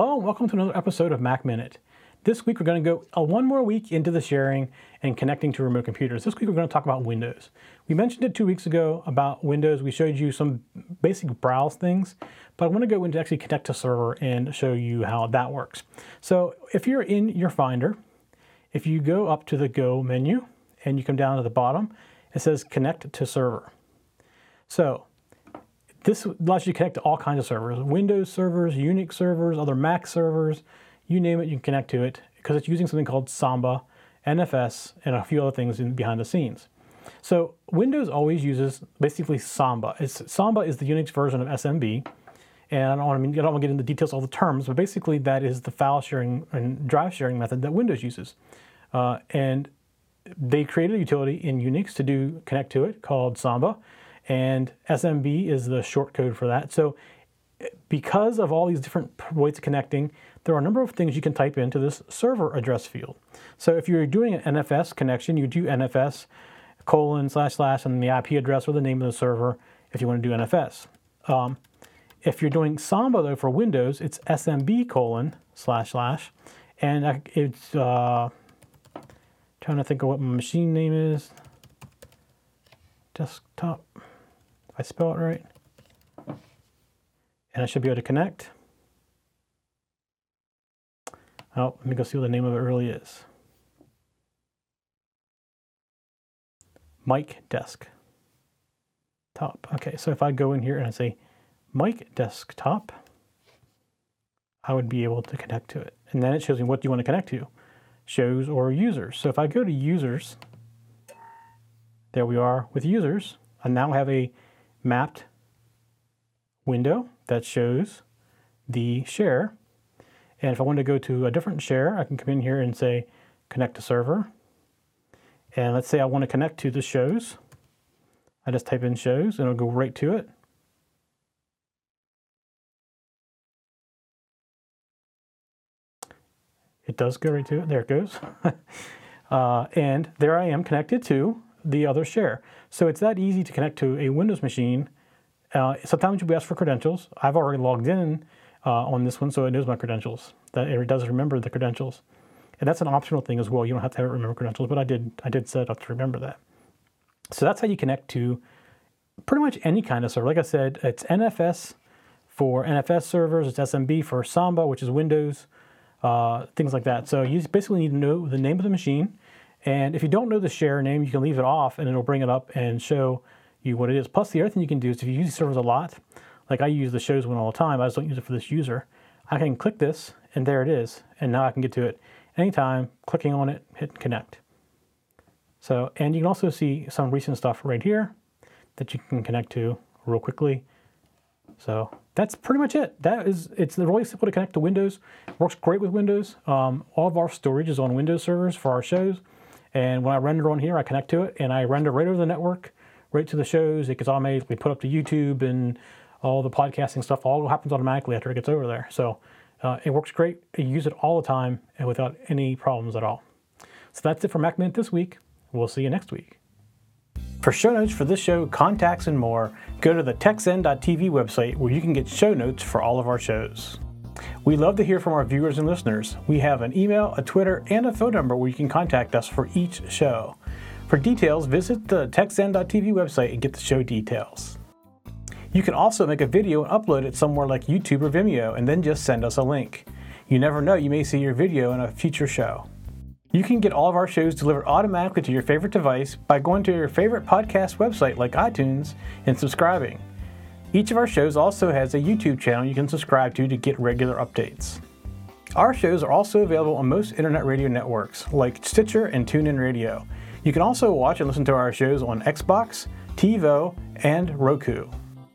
and welcome to another episode of Mac Minute. This week we're going to go uh, one more week into the sharing and connecting to remote computers. This week we're going to talk about Windows. We mentioned it two weeks ago about Windows. We showed you some basic browse things, but I want to go into actually connect to server and show you how that works. So if you're in your Finder, if you go up to the Go menu and you come down to the bottom, it says Connect to Server. So this allows you to connect to all kinds of servers Windows servers, Unix servers, other Mac servers, you name it, you can connect to it because it's using something called Samba, NFS, and a few other things in, behind the scenes. So Windows always uses basically Samba. It's, Samba is the Unix version of SMB, and I don't want to, I don't want to get into the details of all the terms, but basically that is the file sharing and drive sharing method that Windows uses. Uh, and they created a utility in Unix to do connect to it called Samba, and SMB is the short code for that. So because of all these different ways of connecting, there are a number of things you can type into this server address field. So if you're doing an NFS connection, you do NFS colon slash slash and the IP address or the name of the server if you want to do NFS. Um, if you're doing Samba though for Windows, it's SMB colon slash slash, and it's uh, trying to think of what my machine name is. Desktop. I spell it right. And I should be able to connect. Oh, let me go see what the name of it really is. Mic Desk. Top. Okay, so if I go in here and I say Mic Desktop, I would be able to connect to it. And then it shows me what do you want to connect to, shows or users. So if I go to users, there we are with users. I now have a mapped window that shows the share. And if I want to go to a different share, I can come in here and say connect to server. And let's say I want to connect to the shows. I just type in shows and it'll go right to it. It does go right to it. There it goes. uh, and there I am connected to the other share. So it's that easy to connect to a Windows machine. Uh, sometimes you'll be asked for credentials. I've already logged in uh, on this one, so it knows my credentials. That it does remember the credentials, and that's an optional thing as well. You don't have to have it remember credentials, but I did I did set up to remember that. So that's how you connect to pretty much any kind of server. Like I said, it's NFS for NFS servers. It's SMB for Samba, which is Windows, uh, things like that. So you basically need to know the name of the machine and if you don't know the share name, you can leave it off and it'll bring it up and show you what it is. Plus, the other thing you can do is if you use these servers a lot, like I use the shows one all the time, I just don't use it for this user. I can click this and there it is. And now I can get to it anytime, clicking on it, hit connect. So, and you can also see some recent stuff right here that you can connect to real quickly. So that's pretty much it. That is, it's really simple to connect to Windows. Works great with Windows. Um, all of our storage is on Windows servers for our shows. And when I render on here, I connect to it and I render right over the network, right to the shows. It gets automatically put up to YouTube and all the podcasting stuff all happens automatically after it gets over there. So uh, it works great. You use it all the time and without any problems at all. So that's it for Mac Minute this week. We'll see you next week. For show notes for this show, contacts, and more, go to the techzen.tv website where you can get show notes for all of our shows. We love to hear from our viewers and listeners. We have an email, a Twitter, and a phone number where you can contact us for each show. For details, visit the techzen.tv website and get the show details. You can also make a video and upload it somewhere like YouTube or Vimeo and then just send us a link. You never know, you may see your video in a future show. You can get all of our shows delivered automatically to your favorite device by going to your favorite podcast website like iTunes and subscribing. Each of our shows also has a YouTube channel you can subscribe to to get regular updates. Our shows are also available on most internet radio networks like Stitcher and TuneIn Radio. You can also watch and listen to our shows on Xbox, TiVo, and Roku.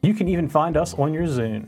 You can even find us on your Zune.